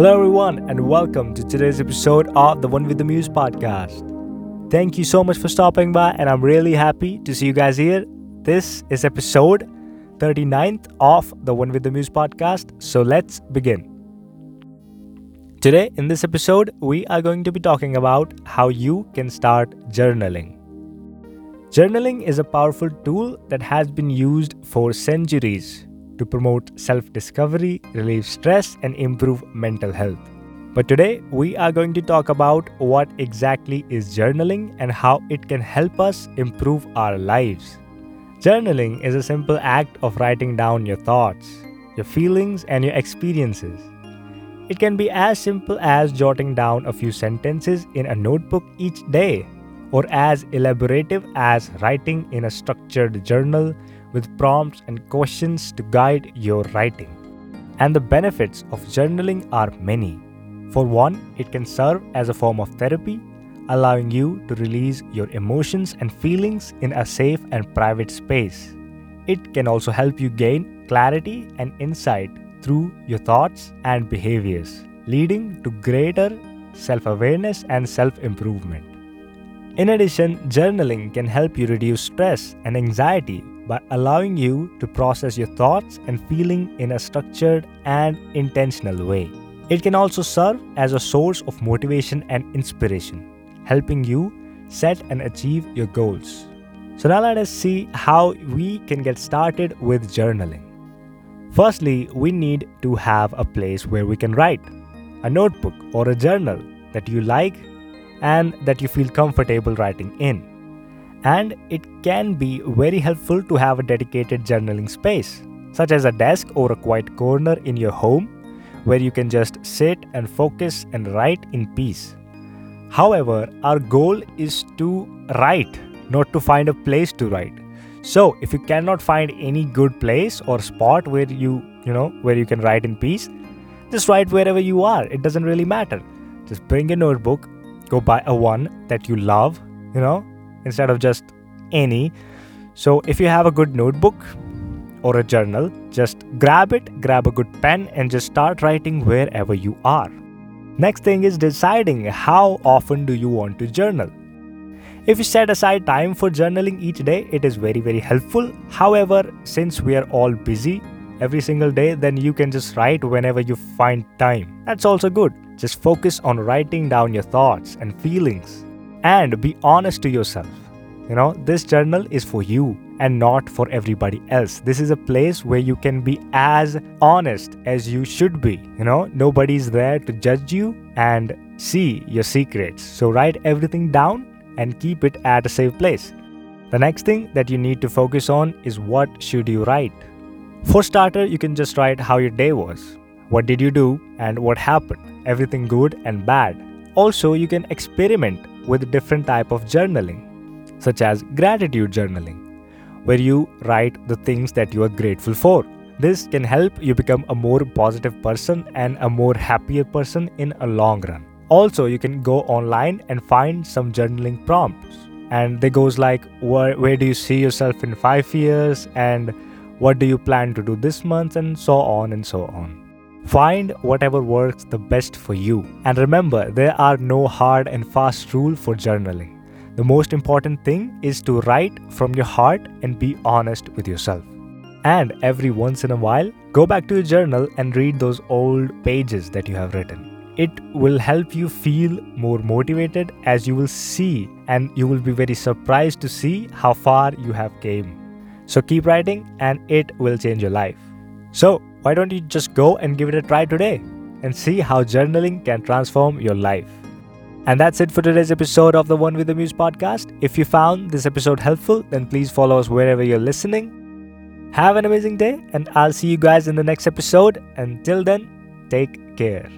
Hello, everyone, and welcome to today's episode of the One with the Muse podcast. Thank you so much for stopping by, and I'm really happy to see you guys here. This is episode 39th of the One with the Muse podcast, so let's begin. Today, in this episode, we are going to be talking about how you can start journaling. Journaling is a powerful tool that has been used for centuries to promote self discovery, relieve stress, and improve mental health. But today, we are going to talk about what exactly is journaling and how it can help us improve our lives. Journaling is a simple act of writing down your thoughts, your feelings, and your experiences. It can be as simple as jotting down a few sentences in a notebook each day, or as elaborative as writing in a structured journal with prompts and questions to guide your writing. And the benefits of journaling are many. For one, it can serve as a form of therapy, allowing you to release your emotions and feelings in a safe and private space. It can also help you gain clarity and insight through your thoughts and behaviors, leading to greater self awareness and self improvement. In addition, journaling can help you reduce stress and anxiety by allowing you to process your thoughts and feeling in a structured and intentional way. It can also serve as a source of motivation and inspiration, helping you set and achieve your goals. So now let us see how we can get started with journaling. Firstly, we need to have a place where we can write, a notebook or a journal that you like and that you feel comfortable writing in and it can be very helpful to have a dedicated journaling space, such as a desk or a quiet corner in your home where you can just sit and focus and write in peace. However, our goal is to write, not to find a place to write. So, if you cannot find any good place or spot where you, you know, where you can write in peace, just write wherever you are. It doesn't really matter. Just bring a notebook, go buy a one that you love, you know, instead of just any. So, if you have a good notebook or a journal, just grab it, grab a good pen, and just start writing wherever you are. Next thing is deciding how often do you want to journal. If you set aside time for journaling each day, it is very, very helpful. However, since we are all busy every single day, then you can just write whenever you find time. That's also good. Just focus on writing down your thoughts and feelings and be honest to yourself. You know, this journal is for you and not for everybody else. This is a place where you can be as honest as you should be. You know, nobody's there to judge you and see your secrets. So write everything down and keep it at a safe place. The next thing that you need to focus on is what should you write. For starter, you can just write how your day was. What did you do and what happened? Everything good and bad. Also, you can experiment with different type of journaling such as gratitude journaling where you write the things that you are grateful for. This can help you become a more positive person and a more happier person in a long run. Also you can go online and find some journaling prompts. And they goes like where, where do you see yourself in 5 years? And what do you plan to do this month? and so on and so on Find whatever works the best for you. And remember, there are no hard and fast rule for journaling. The most important thing is to write from your heart and be honest with yourself. And every once in a while, go back to your journal and read those old pages that you have written. It will help you feel more motivated as you will see and you will be very surprised to see how far you have came. So keep writing and it will change your life. So, why don't you just go and give it a try today and see how journaling can transform your life? And that's it for today's episode of the One with the Muse podcast. If you found this episode helpful, then please follow us wherever you're listening. Have an amazing day, and I'll see you guys in the next episode. Until then, take care.